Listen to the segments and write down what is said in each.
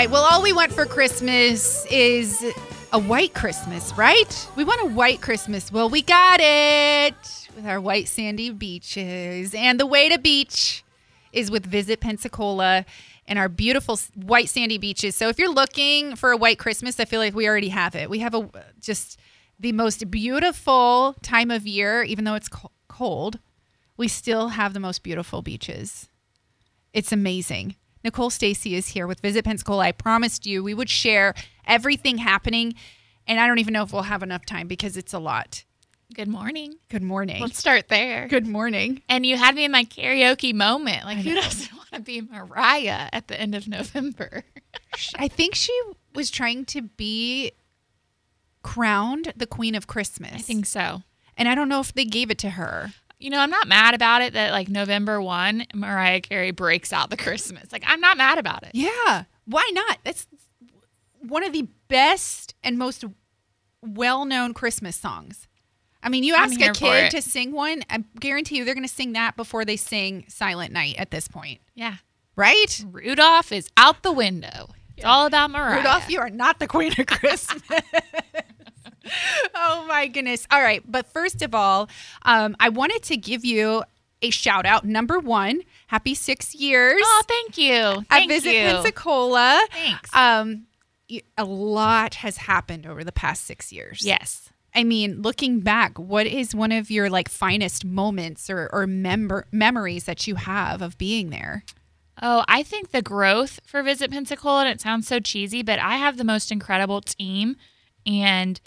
right. Well, all we want for Christmas is a white Christmas, right? We want a white Christmas. Well, we got it with our white sandy beaches. And the way to beach is with Visit Pensacola and our beautiful white sandy beaches. So if you're looking for a white Christmas, I feel like we already have it. We have a just the most beautiful time of year, even though it's cold. We still have the most beautiful beaches. It's amazing. Nicole Stacy is here with Visit Pensacola. I promised you we would share everything happening, and I don't even know if we'll have enough time because it's a lot. Good morning. Good morning. Let's start there. Good morning. And you had me in my karaoke moment. Like, who doesn't want to be Mariah at the end of November? I think she was trying to be crowned the Queen of Christmas. I think so. and I don't know if they gave it to her. You know, I'm not mad about it that like November 1, Mariah Carey breaks out the Christmas. Like, I'm not mad about it. Yeah, why not? That's one of the best and most well-known Christmas songs. I mean, you ask a kid to sing one, I guarantee you they're going to sing that before they sing Silent Night at this point, Yeah. right? Rudolph is out the window. It's all about Mariah. Rudolph, you are not the queen of Christmas. Oh my goodness. All right. But first of all, um, I wanted to give you a shout out. Number one, happy six years Oh, thank you. at Thank Visit you. Pensacola. Thanks. Um, a lot has happened over the past six years. yes. I mean, looking back, what is one of your like finest moments or, or member memories that you have of being there? Oh, I think the growth for Visit Pensacola, and it sounds so cheesy, but I have the most incredible team. And,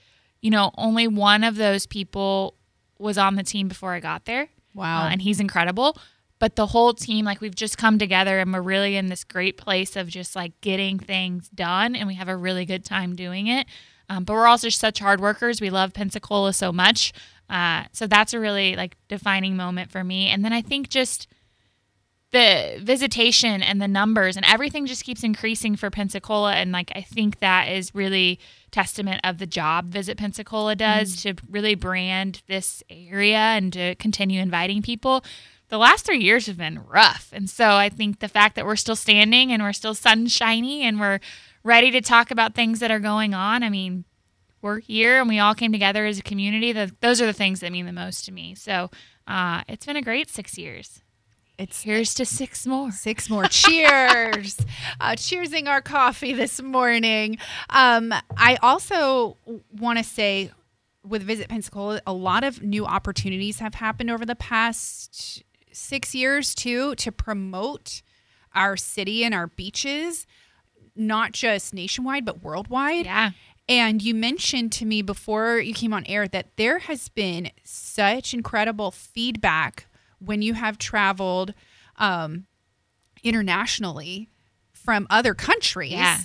you know, only one of those people was on the team before I got there. Wow. Uh, and he's incredible. But the whole team, like, we've just come together and we're really in this great place of just like getting things done. And we have a really good time doing it. Um, but we're also such hard workers. We love Pensacola so much. Uh, so that's a really like defining moment for me. And then I think just, the visitation and the numbers and everything just keeps increasing for Pensacola and like I think that is really testament of the job Visit Pensacola does to really brand this area and to continue inviting people. The last 3 years have been rough. And so I think the fact that we're still standing and we're still sunshiny and we're ready to talk about things that are going on, I mean, we're here and we all came together as a community. Those are the things that mean the most to me. So uh, it's been a great six years. It's Here's to six more. Six more. Cheers. uh, cheersing our coffee this morning. Um, I also want to say with Visit Pensacola, a lot of new opportunities have happened over the past six years, too, to promote our city and our beaches, not just nationwide, but worldwide. Yeah. And you mentioned to me before you came on air that there has been such incredible feedback when you have traveled um, internationally from other countries Yeah.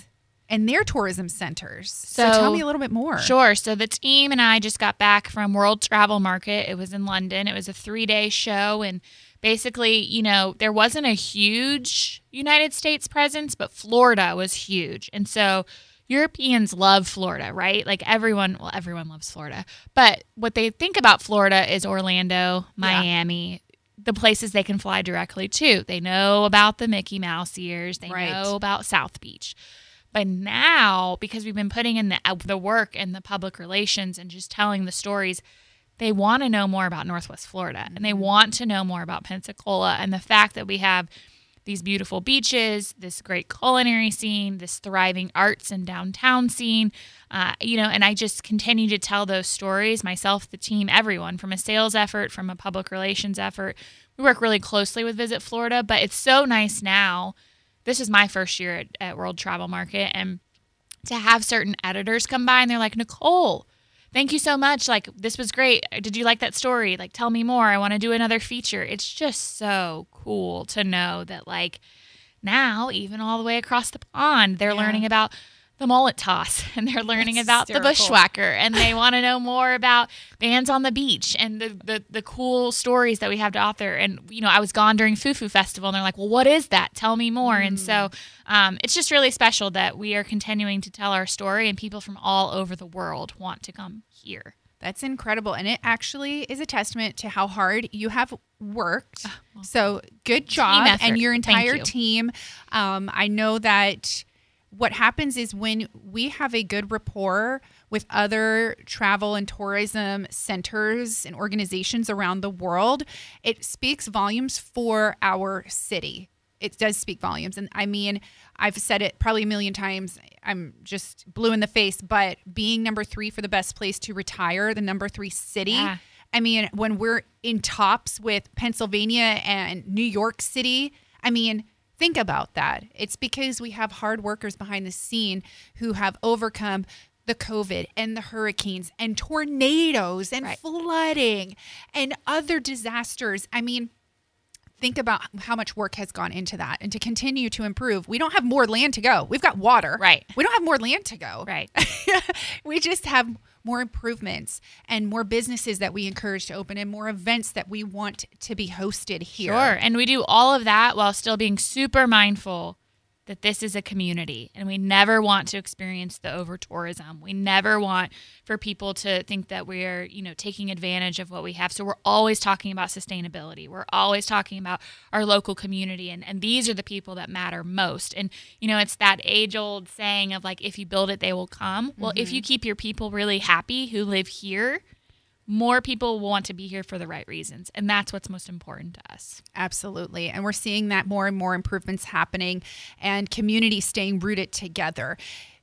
and their tourism centers. So, So- tell me a little bit more. Sure. So the team and I just got back from World Travel Market. It was in London. It was a three day show. And basically, you know, there wasn't a huge United States presence, but Florida was huge. And so Europeans love Florida, right? Like everyone, well, everyone loves Florida. But what they think about Florida is Orlando, Miami. The places they can fly directly to. They know about the Mickey Mouse ears. They Right. know about South Beach. But now, because we've been putting in the, uh, the work and the public relations and just telling the stories, they want to know more about Northwest Florida and they want to know more about Pensacola and the fact that we have these beautiful beaches, this great culinary scene, this thriving arts and downtown scene. Uh, you know, and I just continue to tell those stories myself, the team, everyone from a sales effort, from a public relations effort. We work really closely with Visit Florida, but it's so nice now. This is my first year at, at World Travel Market, and to have certain editors come by and they're like, Nicole, thank you so much. Like, this was great. Did you like that story? Like, tell me more. I want to do another feature. It's just so cool to know that, like, now, even all the way across the pond, they're Yeah. learning about the mullet toss and they're learning That's about the bushwhacker and they want to know more about bands on the beach and the, the the cool stories that we have to offer and you know i was gone during Foo Foo festival and they're like well what is that tell me more and so um, it's just really special that we are continuing to tell our story and people from all over the world want to come here That's incredible. And it actually is a testament to how hard you have worked. so good job. And your entire you. team. Um, I know that what happens is when we have a good rapport with other travel and tourism centers and organizations around the world, it speaks volumes for our city. It does speak volumes. And I mean, I've said it probably a million times. I'm just blue in the face, but being number three for the best place to retire, the number three city. Yeah. I mean, when we're in tops with Pennsylvania and New York City, I mean, think about that. It's because we have hard workers behind the scene who have overcome the COVID and the hurricanes and tornadoes and Right. flooding and other disasters. I mean, think about how much work has gone into that and to continue to improve. We don't have more land to go. We've got water. Right. We don't have more land to go. Right. we just have more improvements and more businesses that we encourage to open and more events that we want to be hosted here. Sure. And we do all of that while still being super mindful that this is a community and we never want to experience the over tourism. We never want for people to think that we're, you know, taking advantage of what we have. So we're always talking about sustainability. We're always talking about our local community and, and these are the people that matter most. And, you know, it's that age old saying of like, if you build it, they will come. Well, if you mm-hmm. keep your people really happy who live here, more people want to be here for the right reasons. And that's what's most important to us. Absolutely. And we're seeing that more and more improvements happening and community staying rooted together.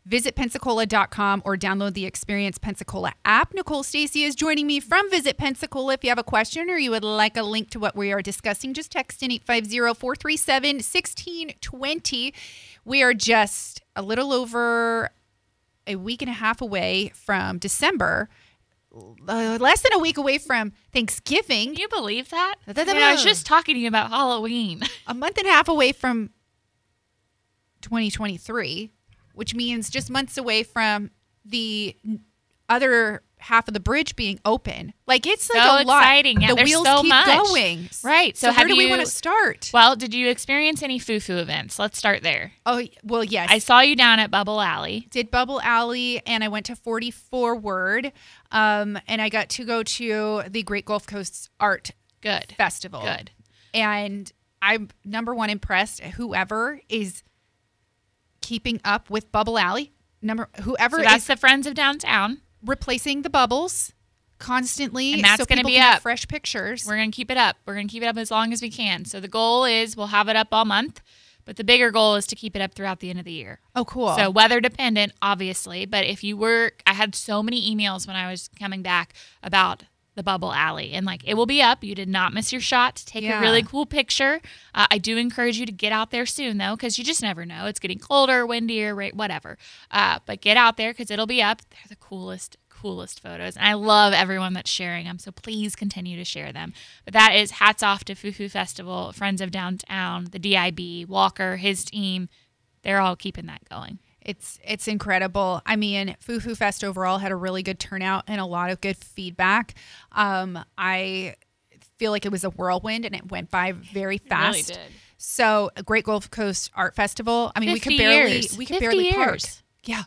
Visit Pensacola.com or download the Experience Pensacola app. Nicole Stacy is joining me from Visit Pensacola. If you have a question or you would like a link to what we are discussing, just text in 850 437 1620. We are just a little over a week and a half away from December, uh, less than a week away from Thanksgiving. Can you believe that? Da, I, was just talking to you about Halloween. a month and a half away from 2023, which means just months away from the other half of the bridge being open. Like it's like So a lot. exciting. Yeah, the there's wheels so keep much. going. Right. So, So, where do we want to start? well, did you experience any foo-foo events? Let's start there. oh, well, yes. I saw you down at Bubble Alley. did Bubble Alley and I went to 44 Word. Um, and I got to go to the Great Gulf Coast Art Good. Festival. Good. And I'm number one impressed. Whoever is keeping up with Bubble Alley, number whoever So is that's the Friends of Downtown. replacing the bubbles constantly, And that's so gonna be up. fresh pictures. We're going to keep it up. We're going to keep it up as long as we can. So the goal is we'll have it up all month, but the bigger goal is to keep it up throughout the end of the year. oh, cool. So weather dependent, obviously, but if you were, I had so many emails when I was coming back about the bubble alley and like it will be up you did not miss your shot to take Yeah. a really cool picture uh, i do encourage you to get out there soon though because you just never know it's getting colder windier right whatever uh, but get out there because it'll be up they're the coolest coolest photos and i love everyone that's sharing them so please continue to share them but that is hats off to Foo Foo festival friends of downtown the dib walker his team they're all keeping that going It's it's incredible. I mean, Foo Fest overall had a really good turnout and a lot of good feedback. Um, I feel like it was a whirlwind and it went by very fast. did. So, a Great Gulf Coast Art Festival. I mean, we could barely years. we could 50 barely park. Yeah,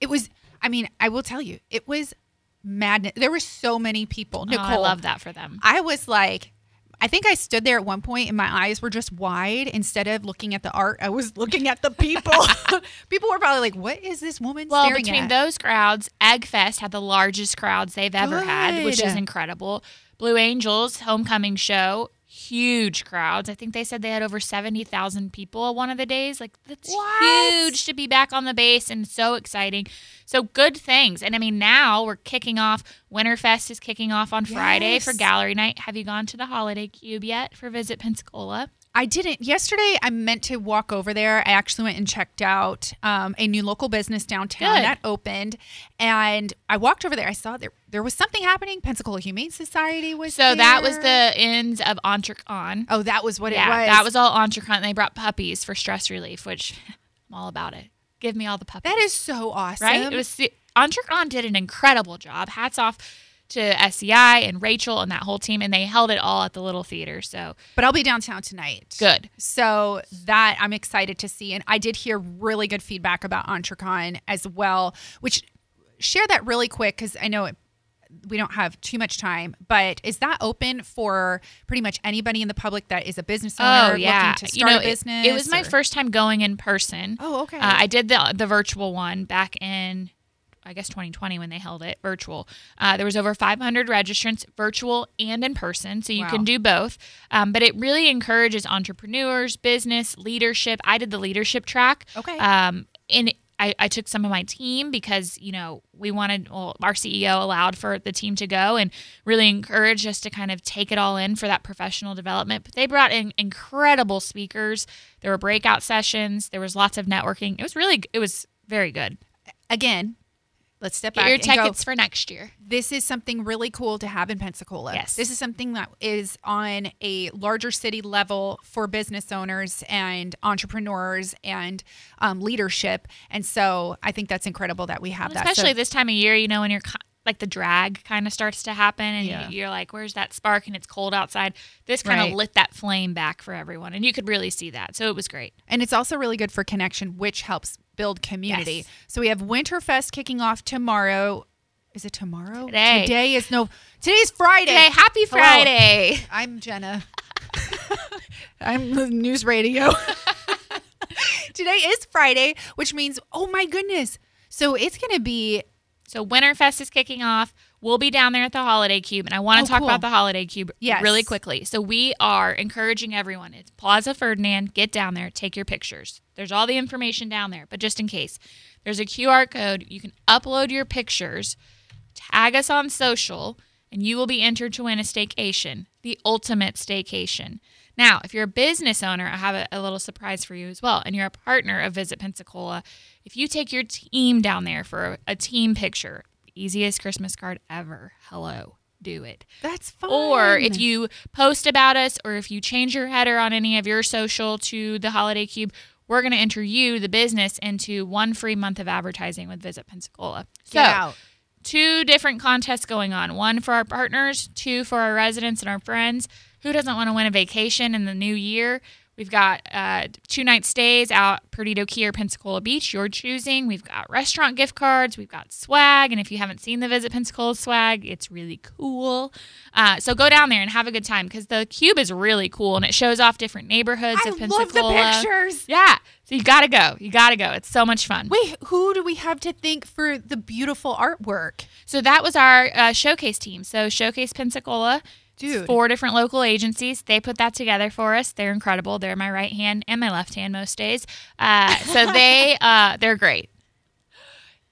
it was. I mean, I will tell you, it was madness. There were so many people. Oh, Nicole, I love that for them. I was like, I think I stood there at one point and my eyes were just wide. Instead of looking at the art, I was looking at the people. people were probably like, "What is this woman Well, staring between at?" those crowds, Eggfest had the largest crowds they've ever had, which is incredible. Blue Angels homecoming show, huge crowds. I think they said they had over 70,000 people one of the days. Like that's What? huge to be back on the base and so exciting. So good things. And I mean now we're kicking off Winterfest is kicking off on Friday for gallery night. Have you gone to the Holiday Cube yet for Visit Pensacola? I didn't. Yesterday, I meant to walk over there. I actually went and checked out um, a new local business downtown Good. that opened, and I walked over there. I saw there there was something happening. Pensacola Humane Society was So that was the ends of Entrecon. oh, that was what yeah, it was. that was all Entrecon. And they brought puppies for stress relief, which I'm all about it. Give me all the puppies. that is so awesome, right. It was Entrecon did an incredible job. Hats off to SCI and Rachel and that whole team, and they held it all at the little theater. So But I'll be downtown tonight. good. So that I'm excited to see. And I did hear really good feedback about Entrecon as well, which share that really quick because I know it, we don't have too much time, but is that open for pretty much anybody in the public that is a business owner Oh yeah, looking to start you know, a it- business? It, was my first time going in person. Oh, okay. Uh, I did the the virtual one back in, I guess 2020 when they held it virtual. Uh, there was over 500 registrants, virtual and in person, so you Wow. can do both. Um, but it really encourages entrepreneurs, business, leadership. I did the leadership track. Okay. Um, and I, I took some of my team because you know we wanted well, our CEO allowed for the team to go and really encouraged us to kind of take it all in for that professional development. But they brought in incredible speakers. There were breakout sessions. There was lots of networking. It was really it was very good. Again, let's step Get back your and go. tickets for next year. This is something really cool to have in Pensacola. Yes. This is something that is on a larger city level for business owners and entrepreneurs and um, leadership. And so I think that's incredible that we have that. So- Especially this time of year, you know, when you're like the drag kind of starts to happen and Yeah. you, you're like, where's that spark? And it's cold outside. This kind Right. of lit that flame back for everyone. And you could really see that. So it was great. And it's also really good for connection, which helps build community. Yes. So we have Winterfest kicking off tomorrow. Is it tomorrow? Today. Today is no. Today's Friday. Today, happy Hello. Friday. I'm Jenna. I'm the news radio. Today is Friday, which means oh my goodness. So it's going to be So Winterfest is kicking off. We'll be down there at the Holiday Cube, and I want to Oh, talk cool. about the Holiday Cube Yes. really quickly. So we are encouraging everyone. It's Plaza Ferdinand. Get down there, take your pictures. There's all the information down there, but just in case, there's a QR code. You can upload your pictures, tag us on social, and you will be entered to win a staycation, the ultimate staycation. Now, if you're a business owner, I have a, a little surprise for you as well, and you're a partner of Visit Pensacola. If you take your team down there for a, a team picture, easiest Christmas card ever. Hello, do it. that's fun. Or if you post about us, or if you change your header on any of your social to the Holiday Cube, we're going to enter you, the business, into one free month of advertising with Visit Pensacola. get so, out. two different contests going on one for our partners, two for our residents and our friends. Who doesn't want to win a vacation in the new year? We've got uh, two night stays out Perdido Key or Pensacola Beach, your choosing. We've got restaurant gift cards. We've got swag. And if you haven't seen the Visit Pensacola swag, it's really cool. Uh, so go down there and have a good time because the cube is really cool and it shows off different neighborhoods I of love the Pensacola. pictures. Yeah. So you got to go. You got to go. It's so much fun. Wait, who do we have to thank for the beautiful artwork? So that was our uh, showcase team. So Showcase Pensacola, Dude. four different local agencies. They put that together for us. They're incredible. They're my right hand and my left hand most days. Uh, so they uh, they're great.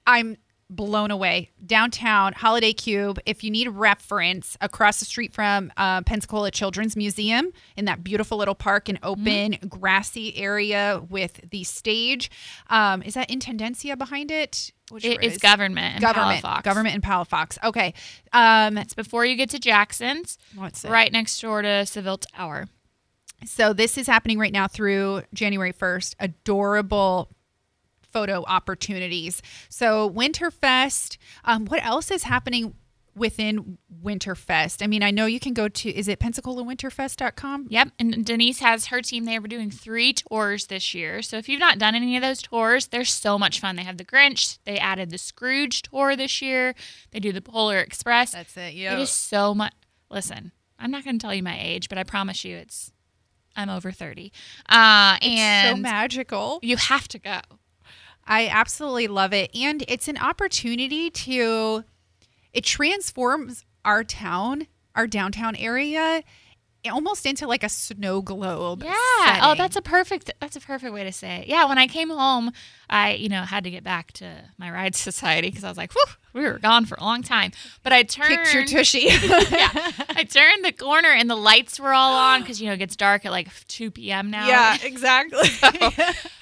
I'm blown away. Downtown Holiday Cube. If you need reference, across the street from uh, Pensacola Children's Museum, in that beautiful little park and open grassy area with the stage. Um, is that Intendencia behind it? Which It is is- government and government, Palafox. government in Palafox. Okay. Um, It's before you get to Jackson's, what's it? right next door to Seville Tower. So this is happening right now through January 1st. Adorable photo opportunities. So Winterfest. Um, what else is happening within Winterfest? I mean, I know you can go to is it PensacolaWinterfest.com? Yep. And Denise has her team. They were doing three tours this year. So if you've not done any of those tours, they're so much fun. They have the Grinch. They added the Scrooge tour this year. They do the Polar Express. That's it. It Yeah. is so much. Listen, I'm not going to tell you my age, but I promise you, it's I'm over thirty. Uh, so and magical. you have to go. I absolutely love it. And it's an opportunity to, it transforms our town, our downtown area, almost into like a snow globe. Yeah. Oh, that's a perfect. That's a perfect way to say it. Yeah. When I came home, I you know had to get back to my ride society because I was like, whew, we were gone for a long time. But I turned. kicked your tushy. yeah, I turned the corner and the lights were all on because you know it gets dark at like 2 p.m. now. yeah, exactly.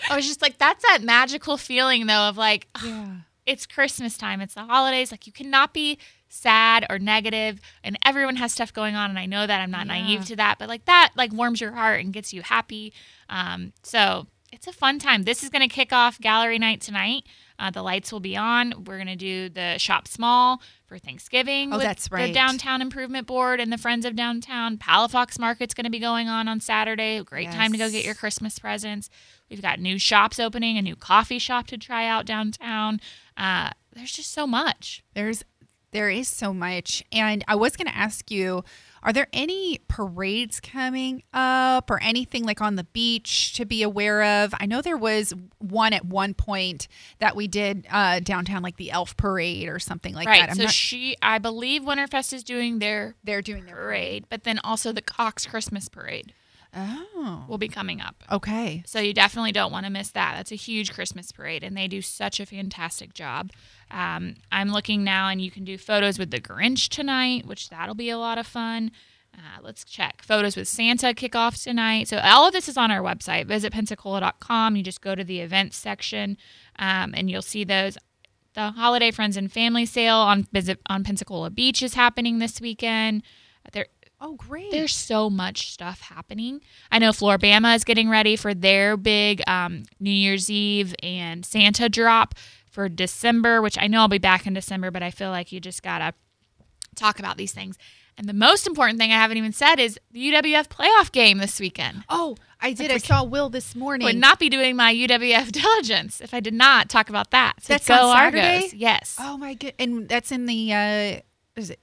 I was just like, that's that magical feeling though of like, yeah. it's Christmas time, it's the holidays. Like you cannot be sad or negative, and everyone has stuff going on. And I know that I'm not Yeah. naive to that, but like that like warms your heart and gets you happy. Um, so it's a fun time. This is going to kick off gallery night tonight. Uh, the lights will be on. We're going to do the shop small for Thanksgiving. Oh, with that's The. Downtown Improvement Board and the Friends of Downtown. Palafox Market's going to be going on on Saturday. Great time to go get your Christmas presents. We've got new shops opening, a new coffee shop to try out downtown. Uh, there's just so much. There's There is so much. And I was going to ask you are there any parades coming up or anything like on the beach to be aware of? I know there was one at one point that we did uh, downtown, like the Elf Parade or something like right. that. I'm so not, she, I believe, Winterfest is doing their they're doing their parade, but then also the Cox Christmas Parade Oh, will be coming up. okay. So you definitely don't want to miss that. That's a huge Christmas parade, and they do such a fantastic job. Um, I'm looking now, and you can do photos with the Grinch tonight, which that'll be a lot of fun. Uh, let's check photos with Santa kickoff tonight. So all of this is on our website. Visit Pensacola.com. You just go to the events section, um, and you'll see those. The holiday friends and family sale on visit on Pensacola Beach is happening this weekend. There Oh, great. there's so much stuff happening. I know Flora-Bama is getting ready for their big um, New Year's Eve and Santa drop for December, which I know I'll be back in December, but I feel like you just gotta talk about these things. And the most important thing I haven't even said is the UWF playoff game this weekend. oh, I did. I saw Will this morning. would not be doing my UWF diligence if I did not talk about that. So That's go on Saturday? Argos. Yes. oh my good. And that's in the uh, is it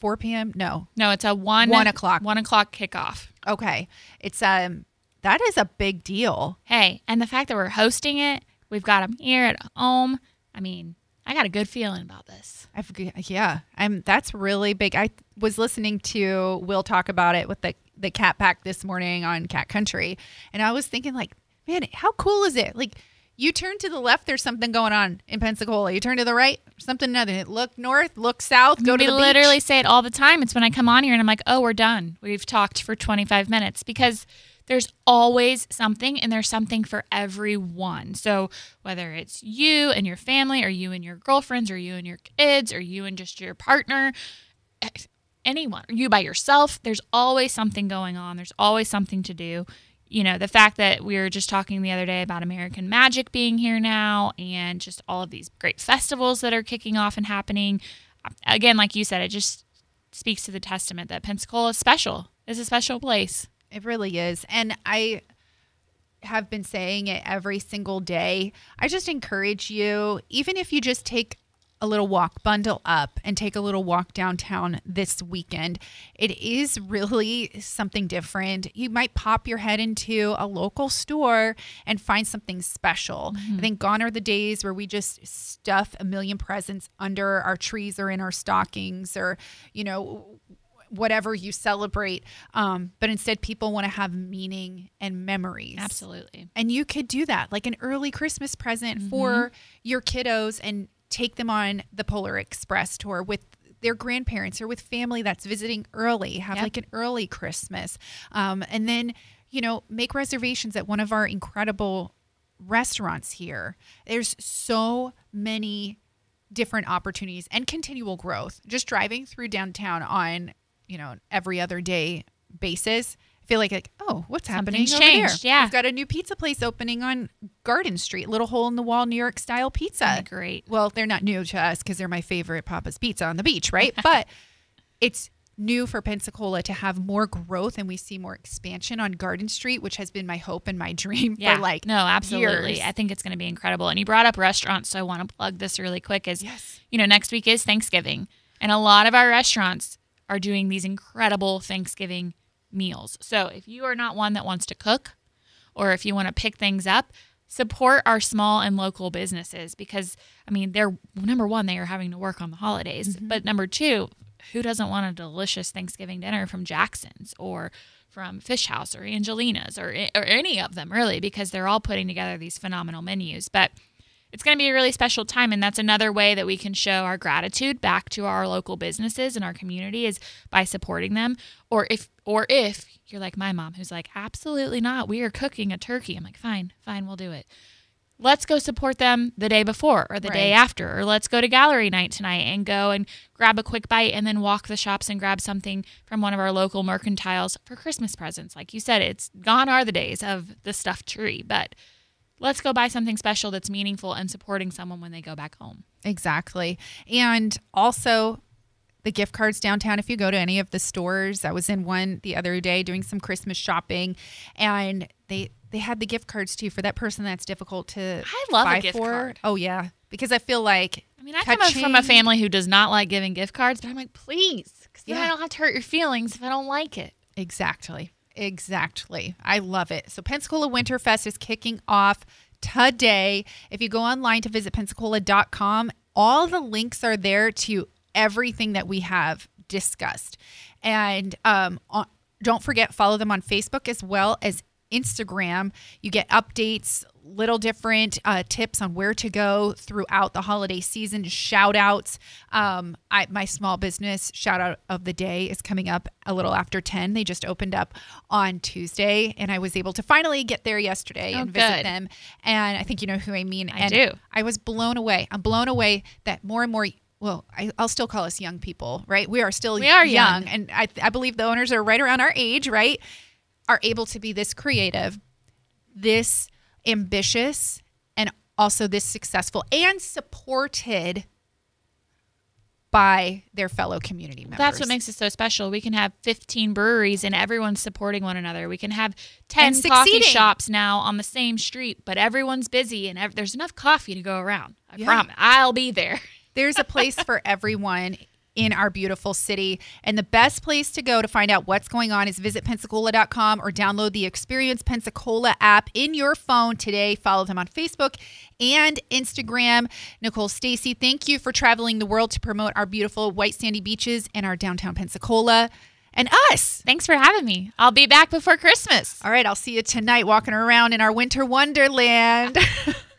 4 p.m.? No. No, it's a one One o'clock. One o'clock kickoff. Okay. It's um that is a big deal. Hey, and the fact that we're hosting it, we've got them here at home. I mean, I got a good feeling about this. I forget. Yeah, I'm. That's really big. I was listening to Will talk about it with the the Cat Pack this morning on Cat Country, and I was thinking, like, man, how cool is it? Like, you turn to the left, there's something going on in Pensacola. You turn to the right, something another. Look north, look south, go to we the literally beach. say it all the time. It's when I come on here and I'm like, oh, we're done. We've talked for 25 minutes because there's always something and there's something for everyone. So whether it's you and your family or you and your girlfriends or you and your kids or you and just your partner, anyone, or you by yourself, there's always something going on. There's always something to do. You know, the fact that we were just talking the other day about American Magic being here now and just all of these great festivals that are kicking off and happening. Again, like you said, it just speaks to the testament that Pensacola is special. It's a special place. It really is. And I have been saying it every single day. I just encourage you, even if you just take a little walk, bundle up and take a little walk downtown this weekend. It is really something different. You might pop your head into a local store and find something special. I think gone are the days where we just stuff a million presents under our trees or in our stockings or, you know, whatever you celebrate. Um, but instead, people want to have meaning and memories. Absolutely. And you could do that, like an early Christmas present for your kiddos and take them on the Polar Express tour with their grandparents or with family that's visiting early. Have Yep. like an early Christmas. Um, and then, you know, make reservations at one of our incredible restaurants here. There's so many different opportunities and continual growth. Just driving through downtown on, you know, every other day basis. I feel like, like oh, what's happening Something's over changed, yeah. We've got a new pizza place opening on Garden Street, little hole in the wall New York style pizza. Great. Well, they're not new to us because they're my favorite Papa's Pizza on the beach, right? but it's new for Pensacola to have more growth and we see more expansion on Garden Street, which has been my hope and my dream Yeah. for like no, absolutely. years. I think it's going to be incredible. And you brought up restaurants, so I want to plug this really quick. Is Yes. you know next week is Thanksgiving, and a lot of our restaurants are doing these incredible Thanksgiving meals. So if you are not one that wants to cook, or if you want to pick things up, support our small and local businesses because I mean they're number one they are having to work on the holidays, mm-hmm. but number two, who doesn't want a delicious Thanksgiving dinner from Jackson's or from Fish House or Angelena's or or any of them really because they're all putting together these phenomenal menus. But it's going to be a really special time and that's another way that we can show our gratitude back to our local businesses and our community is by supporting them. Or if or if you're like my mom who's like absolutely not. We are cooking a turkey. I'm like fine fine we'll do it. Let's go support them the day before or the day after or let's go to gallery night tonight and go and grab a quick bite and then walk the shops and grab something from one of our local mercantiles for christmas presents. Like you said it's gone are the days of the stuffed tree but let's go buy something special that's meaningful and supporting someone when they go back home Exactly. And also the gift cards downtown if you go to any of the stores. I was in one the other day doing some Christmas shopping and they they had the gift cards too for that person that's difficult to I love a gift for. card. Oh yeah. Because I feel like I mean, I come from a family who does not like giving gift cards, but I'm like, please, because Yeah. I don't have to hurt your feelings if I don't like it. Exactly. Exactly. I love it. So Pensacola Winterfest is kicking off today. If you go online to visit pensacola.com, all the links are there to everything that we have discussed. And um, on, don't forget, follow them on Facebook as well as Instagram. You get updates, little different uh, tips on where to go throughout the holiday season, shout outs. Um, I, my small business shout out of the day is coming up a little after 10. They just opened up on Tuesday, and I was able to finally get there yesterday Oh, and visit good. them. And I think you know who I mean. I and do. I was blown away. I'm blown away that more and more. Well, I, I'll still call us young people, right? We are still We are young, young. and I, I believe the owners are right around our age, right? Are able to be this creative, this ambitious, and also this successful and supported by their fellow community members. That's what makes it so special. We can have 15 breweries and everyone's supporting one another. We can have 10 coffee shops now on the same street, but everyone's busy and ev- there's enough coffee to go around. I Yeah. promise. I'll be there. There's a place for everyone in our beautiful city. And the best place to go to find out what's going on is visit pensacola.com or download the Experience Pensacola app in your phone today. Follow them on Facebook and Instagram. Nicole Stacy, thank you for traveling the world to promote our beautiful white sandy beaches and our downtown Pensacola and us. Thanks for having me. I'll be back before Christmas. All right, I'll see you tonight walking around in our winter wonderland.